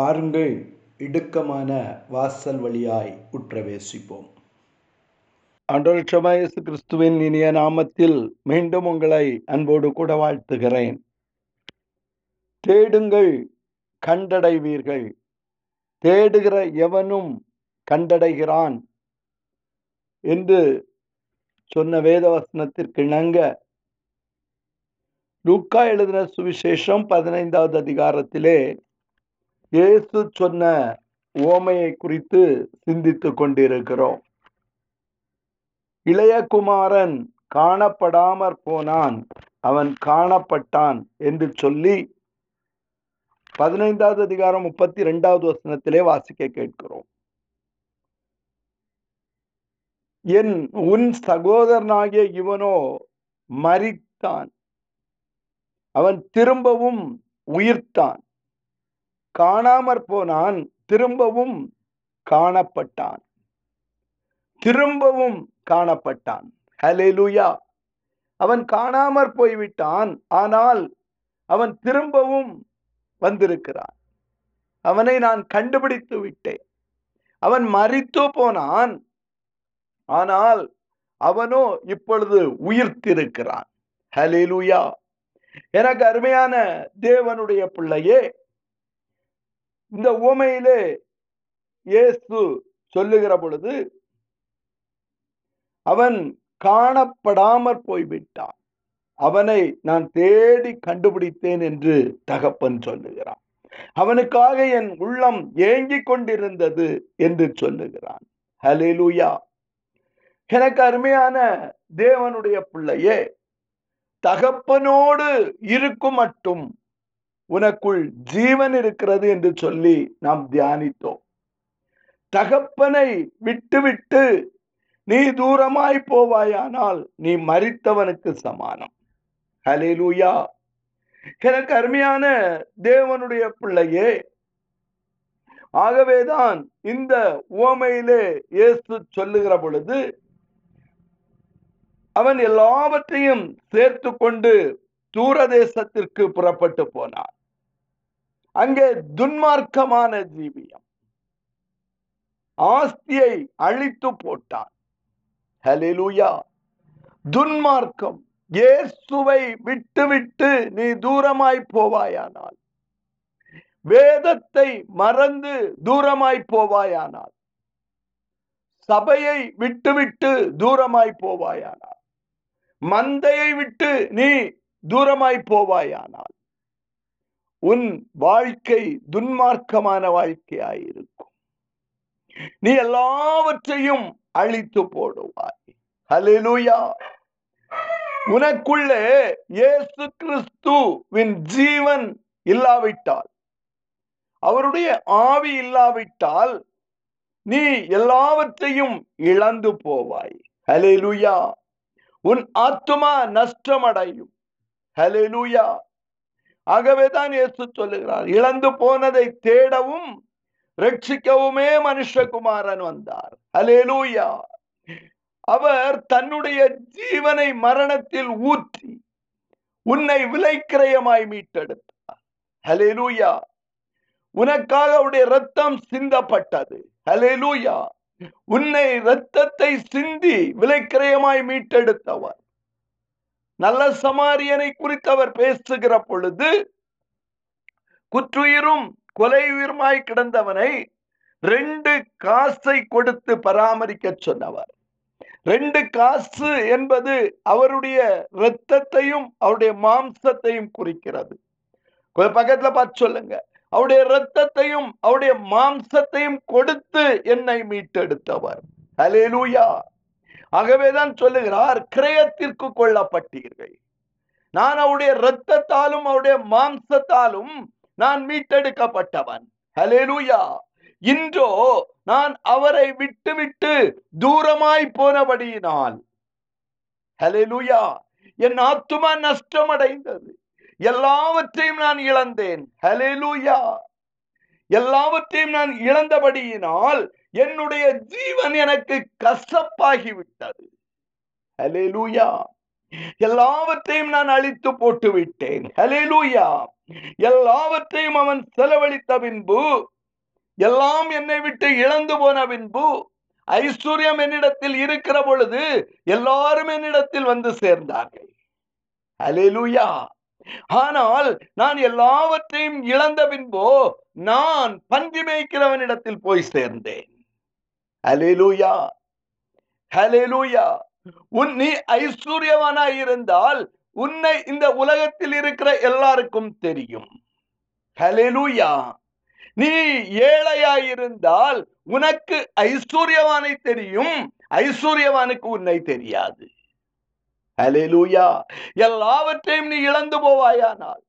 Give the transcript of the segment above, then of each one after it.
பாருங்கள் இடுக்கமான வாசல் வழியாய் உற்றவேசிப்போம். ஆண்டோல் கிறிஸ்துவின் இனிய நாமத்தில் மீண்டும் உங்களை அன்போடு கூட வாழ்த்துகிறேன். தேடுங்கள் கண்டடைவீர்கள். தேடுகிற எவனும் கண்டடைகிறான் என்று சொன்ன வேதவசனத்திற்கு இணங்க லூக்கா எழுதின சுவிசேஷம் பதினைந்தாவது அதிகாரத்திலே இயேசு சொன்ன ஓமையை குறித்து சிந்தித்துக் கொண்டிருக்கிறோம். இளையகுமாரன் காணப்படாமற் போனான். அவன் காணப்பட்டான் என்று சொல்லி பதினைந்தாவது அதிகாரம் முப்பத்தி ரெண்டாவது வசனத்திலே வாசிக்க கேட்கிறோம். என் உன் சகோதரனாகிய இவனோ மறித்தான் அவன் திரும்பவும் உயிர்த்தான். காணாமற் போனான் திரும்பவும் காணப்பட்டான். திரும்பவும் காணப்பட்டான். ஹலேலுயா அவன் காணாமற் போய்விட்டான் ஆனால் அவன் திரும்பவும் வந்திருக்கிறான். அவனை நான் கண்டுபிடித்து விட்டேன். அவன் மறித்து போனான் ஆனால் அவனோ இப்பொழுது உயிர்த்திருக்கிறான். ஹலேலுயா எனக்கு அருமையான தேவனுடைய பிள்ளையே இந்த உவமையிலே இயேசு சொல்லுகிற பொழுது அவன் காணப்படாமற் போய்விட்டான். அவனை நான் தேடி கண்டுபிடித்தேன் என்று தகப்பன் சொல்லுகிறான். அவனுக்காக என் உள்ளம் ஏங்கிக் கொண்டிருந்தது என்று சொல்லுகிறான். ஹலிலுயா எனக்கு அருமையான தேவனுடைய பிள்ளையே தகப்பனோடு இருக்கும் மட்டும் உனக்குள் ஜீவன் இருக்கிறது என்று சொல்லி நாம் தியானித்தோம். தகப்பனை விட்டுவிட்டு நீ தூரமாய் போவாயானால் நீ மறித்தவனுக்கு சமானம். ஹலேலூயா எனக்கு அருமையான தேவனுடைய பிள்ளையே ஆகவேதான் இந்த உவமையிலே இயேசு சொல்லுகிற பொழுது அவன் எல்லாவற்றையும் சேர்த்து கொண்டு தூரதேசத்திற்கு புறப்பட்டு போனான். அங்கே துன்மார்க்கமான ஜீவியம். ஆஸ்தியை அழித்து போட்டான். ஹலிலுயா துன்மார்க்கம் இயேசுவை விட்டுவிட்டு நீ தூரமாய் போவாயானால் வேதத்தை மறந்து தூரமாய் போவாயானால் சபையை விட்டுவிட்டு தூரமாய் போவாயானால் மந்தையை விட்டு நீ தூரமாய் போவாயானால் உன் வாழ்க்கை துன்மார்க்கமான வாழ்க்கையாயிருக்கும். நீ எல்லாவற்றையும் அழித்து போடுவாய். ஹலிலுயா உனக்குள்ளே இயேசு கிறிஸ்துவின் ஜீவன் இல்லாவிட்டால் அவருடைய ஆவி இல்லாவிட்டால் நீ எல்லாவற்றையும் இழந்து போவாய். ஹலேலுயா உன் ஆத்மா நஷ்டமடையும். ஆகவே ஆகவேதான் இயேசு சொல்லுகிறார் இழந்து போனதை தேடவும் ரட்சிக்கவுமே மனுஷகுமாரன் வந்தார். அலேலூயா அவர் தன்னுடைய ஜீவனை மரணத்தில் ஊற்றி உன்னை விலைக்கிரயமாய் மீட்டெடுத்தார். ஹலேலூயா உனக்காக அவருடைய ரத்தம் சிந்தப்பட்டது. ஹலேலூயா உன்னை ரத்தத்தை சிந்தி விலைக்கிரயமாய் மீட்டெடுத்தவர். நல்ல சமாரியனை குறித்து அவர் பேசுகிற பொழுது குற்றுயிரும் கொலை உயிருமாய் கிடந்தவனை ரெண்டு காசை கொடுத்து பராமரிக்க சொன்னவர். ரெண்டு காசு என்பது அவருடைய இரத்தத்தையும் அவருடைய மாம்சத்தையும் குறிக்கிறது. பக்கத்துல பார்த்து சொல்லுங்க. அவருடைய இரத்தத்தையும் அவருடைய மாம்சத்தையும் கொடுத்து என்னை மீட்டெடுத்தவர். அலேலூயா ஆகவேதான் சொல்லுகிறார் கிரயத்திற்கு கொள்ளப்பட்டீர்கள் நான் அவருடைய இரத்தத்தாலும் அவருடைய மாம்சத்தாலும் நான் மீட்டெடுக்கப்பட்டவன். ஹலேலூயா இன்றோ நான் அவரை விட்டு விட்டு தூரமாய் போனபடியினால். ஹலேலூயா என் ஆத்துமா நஷ்டமடைந்தது. எல்லாவற்றையும் நான் இழந்தேன். ஹலேலூயா எல்லாவற்றையும் நான் இழந்தபடியினால் என்னுடைய ஜீவன் எனக்கு கசப்பாகிவிட்டது. ஹலேலூயா எல்லாவற்றையும் நான் அழித்து போட்டு விட்டேன் ஹலேலூயா எல்லாவற்றையும் அவன் செலவழித்த பின்பு எல்லாம் என்னை விட்டு இழந்து போன பின்பு ஐஸ்வர்யம் என்னிடத்தில் இருக்கிற பொழுது எல்லாரும் என்னிடத்தில் வந்து சேர்ந்தார்கள். அலேலுயா ஆனால் நான் எல்லாவற்றையும் இழந்த பின்போ நான் பன்றி மேய்க்கிறவனிடத்தில் போய் சேர்ந்தேன். அலேலூயா ஹலேலூயா உன் நீ ஐஸ்வர்யவனாய் இருந்தால் உன்னை இந்த உலகத்தில் இருக்கிற எல்லாருக்கும் தெரியும். ஹலேலூயா நீ ஏழையாயிருந்தால் உனக்கு ஐஸ்வர்யவானை தெரியும். ஐஸ்வர்யவானுக்கு உன்னை தெரியாது. ஹலேலூயா எல்லாவற்றையும் நீ இழந்து போவாயானால்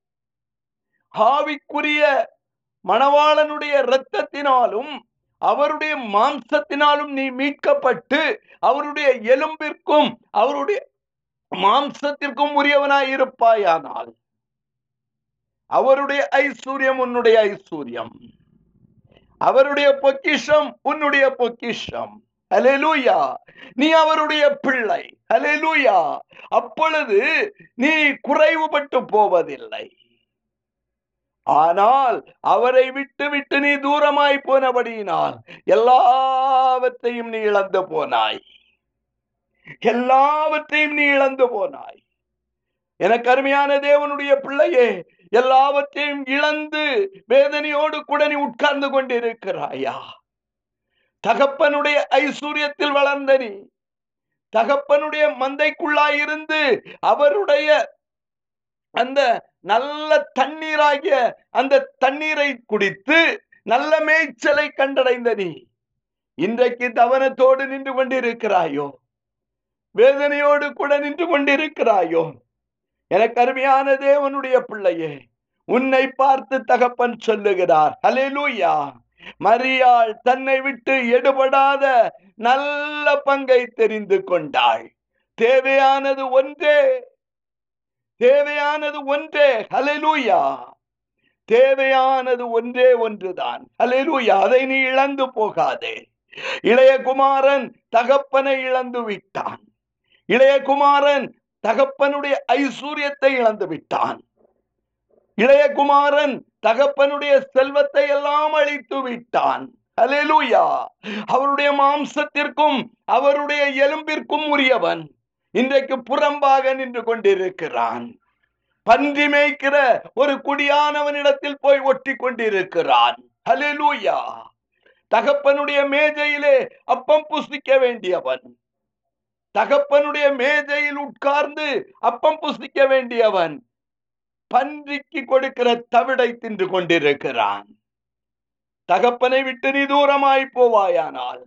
ஆவிக்குரிய மணவாளனுடைய இரத்தத்தினாலும் அவருடைய மாம்சத்தினாலும் நீ மீட்கப்பட்டு அவருடைய எலும்பிற்கும் அவருடைய மாம்சத்திற்கும் உரியவனாய் இருப்பாயானால் அவருடைய ஐஸ்வர்யம் உன்னுடைய ஐஸ்வர்யம். அவருடைய பொக்கிஷம் உன்னுடைய பொக்கிஷம். அலேலூயா நீ அவருடைய பிள்ளை. அலேலூயா அப்பொழுது நீ குறைவுபட்டு போவதில்லை. ஆனால் அவரை விட்டு விட்டு நீ தூரமாய் போனபடியினால் எல்லாவற்றையும் நீ இழந்து போனாய். எல்லாவற்றையும் நீ இழந்து போனாய். எனக்கு அருமையான தேவனுடைய பிள்ளையே எல்லாவற்றையும் இழந்து வேதனையோடு கூட நீ உட்கார்ந்து கொண்டிருக்கிறாயா? தகப்பனுடைய ஐஸ்வர்யத்தில் வளர்ந்த நீ தகப்பனுடைய மந்தைக்குள்ளாய் இருந்து அவருடைய அந்த நல்ல தண்ணீராகிய அந்த தண்ணீரை குடித்து நல்ல மேய்ச்சலை கண்டடைந்த நீ. இன்றைக்கு தவனத்தோடு நின்று கொண்டிருக்கிறாயோ? வேதனையோடு கூட நின்று கொண்டிருக்கிறாயோ? எனக்கு அருமையான தேவனுடைய பிள்ளையே உன்னை பார்த்து தகப்பன் சொல்லுகிறார் அலையலூயா மரியாள் தன்னை விட்டு எடுபடாத நல்ல பங்கை தெரிந்து கொண்டாள் தேவையானது ஒன்றே தேவையானது ஒன்றே. ஹலெலூயா தேவையானது ஒன்றே ஒன்றுதான். ஹலெலூயா அதை நீ இழந்து போகாதே. இளைய குமாரன் தகப்பனை இழந்து விட்டான். இளைய குமாரன் தகப்பனுடைய ஐஸ்வர்யத்தை இழந்து விட்டான். இளைய குமாரன் தகப்பனுடைய செல்வத்தை எல்லாம் அழித்து விட்டான். அலேலூயா அவருடைய மாம்சத்திற்கும் அவருடைய எலும்பிற்கும் உரியவன். இன்றைக்கு புறம்பாக நின்று கொண்டிருக்கிறான். பன்றி மேய்க்கிற ஒரு குடியானவனிடத்தில் போய் ஒட்டி கொண்டிருக்கிறான். ஹலெலூயா தகப்பனுடைய மேஜையிலே அப்பம் புசிக்க வேண்டியவன். தகப்பனுடைய மேஜையில் உட்கார்ந்து அப்பம் புசிக்க வேண்டியவன். பன்றிக்கு கொடுக்கிற தவிடை தின்று கொண்டிருக்கிறான். தகப்பனை விட்டு நீ தூரமாய் போவாயானால்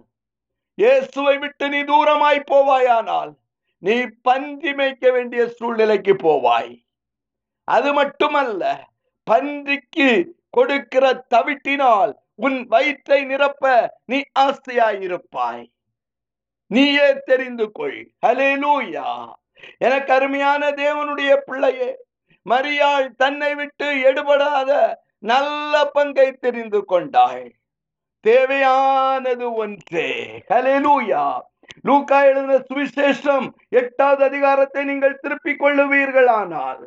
இயேசுவை விட்டு நீ தூரமாய் போவாயானால் நீ பன்றி மேய்க்க வேண்டிய சூழ்நிலைக்கு போவாய். அது மட்டுமல்ல பன்றிக்கு கொடுக்கிற தவிட்டினால் உன் வயிற்றை நிரப்ப நீ ஆசையாயிருப்பாய். நீயே தெரிந்து கொள். ஹலேலூயா எனக்கு அருமையான தேவனுடைய பிள்ளையே மரியாள் தன்னை விட்டு எடுபடாத நல்ல பங்கை தெரிந்து கொண்டாள் தேவையானது ஒன்றே. ஹலேலூயா லூக்கா எழுதின சுவிசேஷம் எட்டாவது அதிகாரத்தை நீங்கள் திருப்பிக் கொள்ளுவீர்களானால்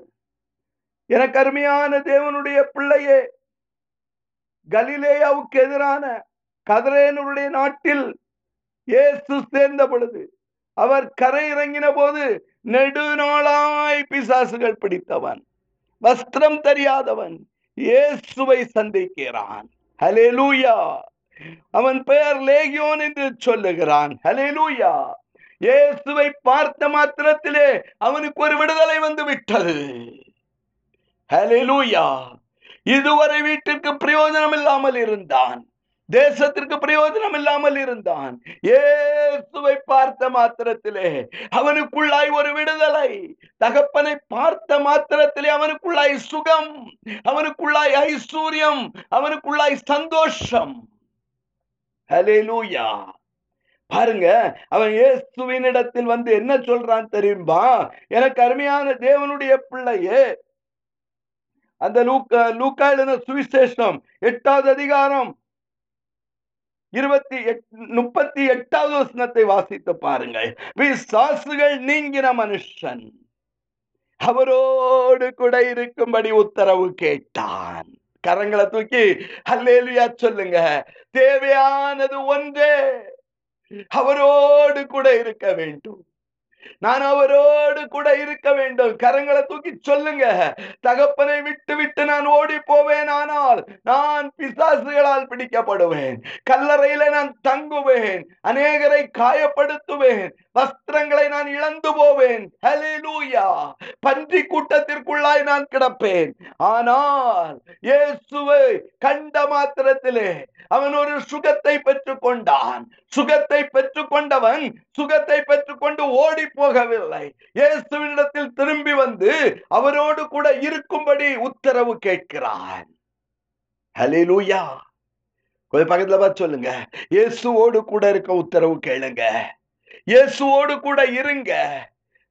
எனக்கு அருமையான தேவனுடைய பிள்ளையே கலிலேயாவுக்கு எதிரான கதரேனுடைய நாட்டில் இயேசு சேர்ந்த பொழுது அவர் கரை இறங்கின போது நெடுநாளாய் பிசாசுகள் பிடித்தவன் வஸ்திரம் தெரியாதவன் இயேசுவை சந்திக்கிறான். ஹலே லூயா அவன் பெயர் லேகியோன் என்று சொல்லுகிறான். ஹலேலூயா இயேசுவை பார்த்த மாத்திரத்திலே அவனுக்கு ஒரு விடுதலை வந்து விட்டது ஹலேலூயா இதுவரை வீட்டிற்கு பிரயோஜனம் இல்லாமல் இருந்தான். தேசத்திற்கு பிரயோஜனம் இல்லாமல் இருந்தான். ஏசுவை பார்த்த மாத்திரத்திலே அவனுக்குள்ளாய் ஒரு விடுதலை. தகப்பனை பார்த்த மாத்திரத்திலே அவனுக்குள்ளாய் சுகம். அவனுக்குள்ளாய் ஐஸ்வர்யம். அவனுக்குள்ளாய் சந்தோஷம். ஹலேலூயா பாருங்க அவன் இயேசுவின் இடத்தில் வந்து என்ன சொல்றான் தெரியுமா எனக்கு அருமையான தேவனுடைய பிள்ளையே. அந்த லூக்கா லூக்கா சுவிசேஷம் எட்டாவது அதிகாரம் இருபத்தி எட் முப்பத்தி எட்டாவது வசனத்தை வாசித்து பாருங்கள். பிசாசுகள் நீங்கின மனுஷன். அவரோடு கூட இருக்கும்படி உத்தரவு கேட்டான். கரங்களை தூக்கி அல்லேலுயா சொல்லுங்க. தேவையானது ஒன்றே அவரோடு கூட இருக்க வேண்டும். நான் அவரோடு கூட இருக்க வேண்டும். கரங்களை தூக்கி சொல்லுங்க. தகப்பனை விட்டு விட்டு நான் ஓடி போவேன் ஆனால் நான் பிசாசுகளால் பிடிக்கப்படுவேன். கல்லறையில நான் தங்குவேன். அநேகரை காயப்படுத்துவேன். வஸ்திரங்களை நான் இழந்து போவேன். பன்றி கூட்டத்திற்குள்ளாய் நான் கிடப்பேன். ஆனால் இயேசுவை கண்ட மாத்திரத்திலே அவன் ஒரு சுகத்தை பெற்றுக் கொண்டான் சுகத்தை பெற்றுக்கொண்டவன் சுகத்தை பெற்றுக்கொண்டு ஓடி போகவில்லை. இயேசுவினிடத்தில் திரும்பி வந்து அவரோடு கூட இருக்கும்படி உத்தரவு கேட்கிறான் ஹalleluya. கொஞ்சம் பக்கத்துல பார்த்து சொல்லுங்க. இயேசுவோடு கூட இருக்க உத்தரவு கேளுங்க. இயேசுவோடு கூட இருங்க.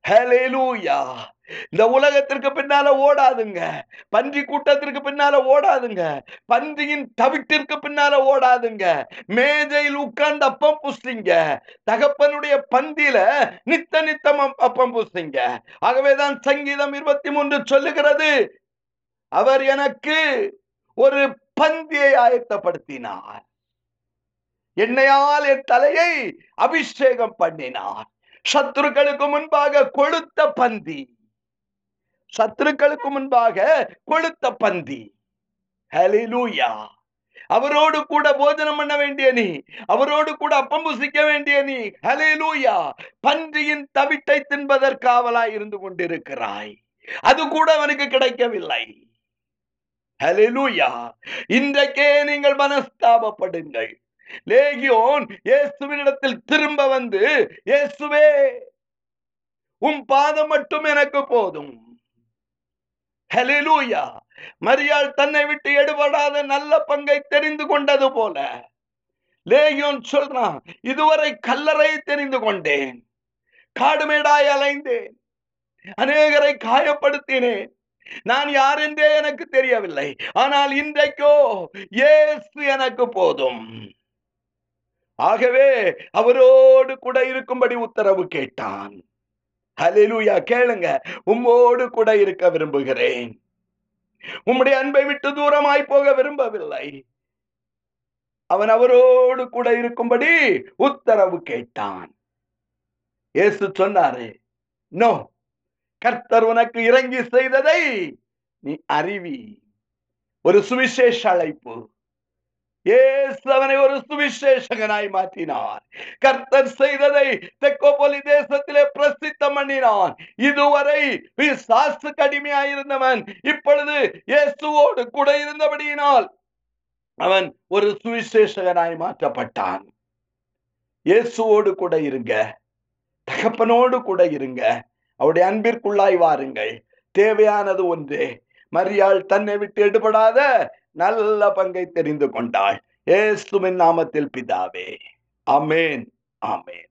ஹலேலூயா இந்த உலகத்திற்கு பின்னால ஓடாதுங்க. பன்றி கூட்டத்திற்கு பின்னால ஓடாதுங்க. பன்றியின் தவிட்டிற்கு பின்னால ஓடாதுங்க. மேஜையில் உட்கார்ந்து அப்பம் பூசிங்க தகப்பனுடைய பந்தியில நித்த நித்தம் அப்பம் பூசிங்க ஆகவேதான் சங்கீதம் இருபத்தி மூன்று சொல்லுகிறது. அவர் எனக்கு ஒரு பந்தியை ஆயத்தப்படுத்தினார். என்னையால் என் தலையை அபிஷேகம் பண்ணினார். சத்துருக்களுக்கு முன்பாக கொளுத்த பந்தி. சத்துருக்களுக்கு முன்பாக கொளுத்த பந்தி. ஹalleluya அவரோடு கூட போஜனம் பண்ண வேண்டிய நீ அவரோடு கூட அப்பம் புசிக்க வேண்டிய நீ ஹalleluya பன்றியின் தவிட்டை தின்பதற்காவலாய் இருந்து கொண்டிருக்கிறாய். அது கூட அவனுக்கு கிடைக்கவில்லை. ஹalleluya இன்றைக்கே நீங்கள் மனஸ்தாபப்படுங்கள். லேகியோன் இயேசுவினிடத்தில் திரும்ப வந்து இயேசுவே உம் பாதம் மட்டும் எனக்கு போதும். ஹலிலூயா மரியாள் தன்னை விட்டு எடுபடாத நல்ல பங்கை தெரிந்து கொண்டது போல. லேகியோன் சொல்றான் இதுவரை கல்லறை தெரிந்து கொண்டேன். காடுமேடாய் அலைந்தேன். அநேகரை காயப்படுத்தினேன். நான் யார் என்றே எனக்கு தெரியவில்லை. ஆனால் இன்றைக்கோ இயேசு எனக்கு போதும். ஆகவே அவரோடு கூட இருக்கும்படி உத்தரவு கேட்டான். ஹலிலூயா கேளுங்க. உம்மோடு கூட இருக்க விரும்புகிறேன். உம்முடைய அன்பை விட்டு தூரமாய் போக விரும்பவில்லை. அவன் அவரோடு கூட இருக்கும்படி உத்தரவு கேட்டான். இயேசு சொன்னாரு நோ கர்த்தர் உனக்கு இறங்கி செய்ததை நீ அறிவி. ஒரு சுவிசேஷ அழைப்பு. அவனை ஒரு சுவிசேஷகனாய் மாற்றினார். கர்த்தர் செய்ததை தெக்கோபொலி தேசத்திலே பிரசித்தம் பண்ணினான். இதுவரை சாசு கடுமையாயிருந்தவன் இப்பொழுது இயேசுவோடு கூட இருந்தபடியினால் அவன் ஒரு சுவிசேஷகனாய் மாற்றப்பட்டான். இயேசுவோடு கூட இருங்க. தகப்பனோடு கூட இருங்க. அவருடைய அன்பிற்குள்ளாய் வாருங்கள். தேவையானது ஒன்றே. மரியாள் தன்னை விட்டு எடுபடாத நல்ல பங்கை தெரிந்து கொண்டாள் ஏசுமின் நாமத்தில் பிதாவே. அமேன் அமேன்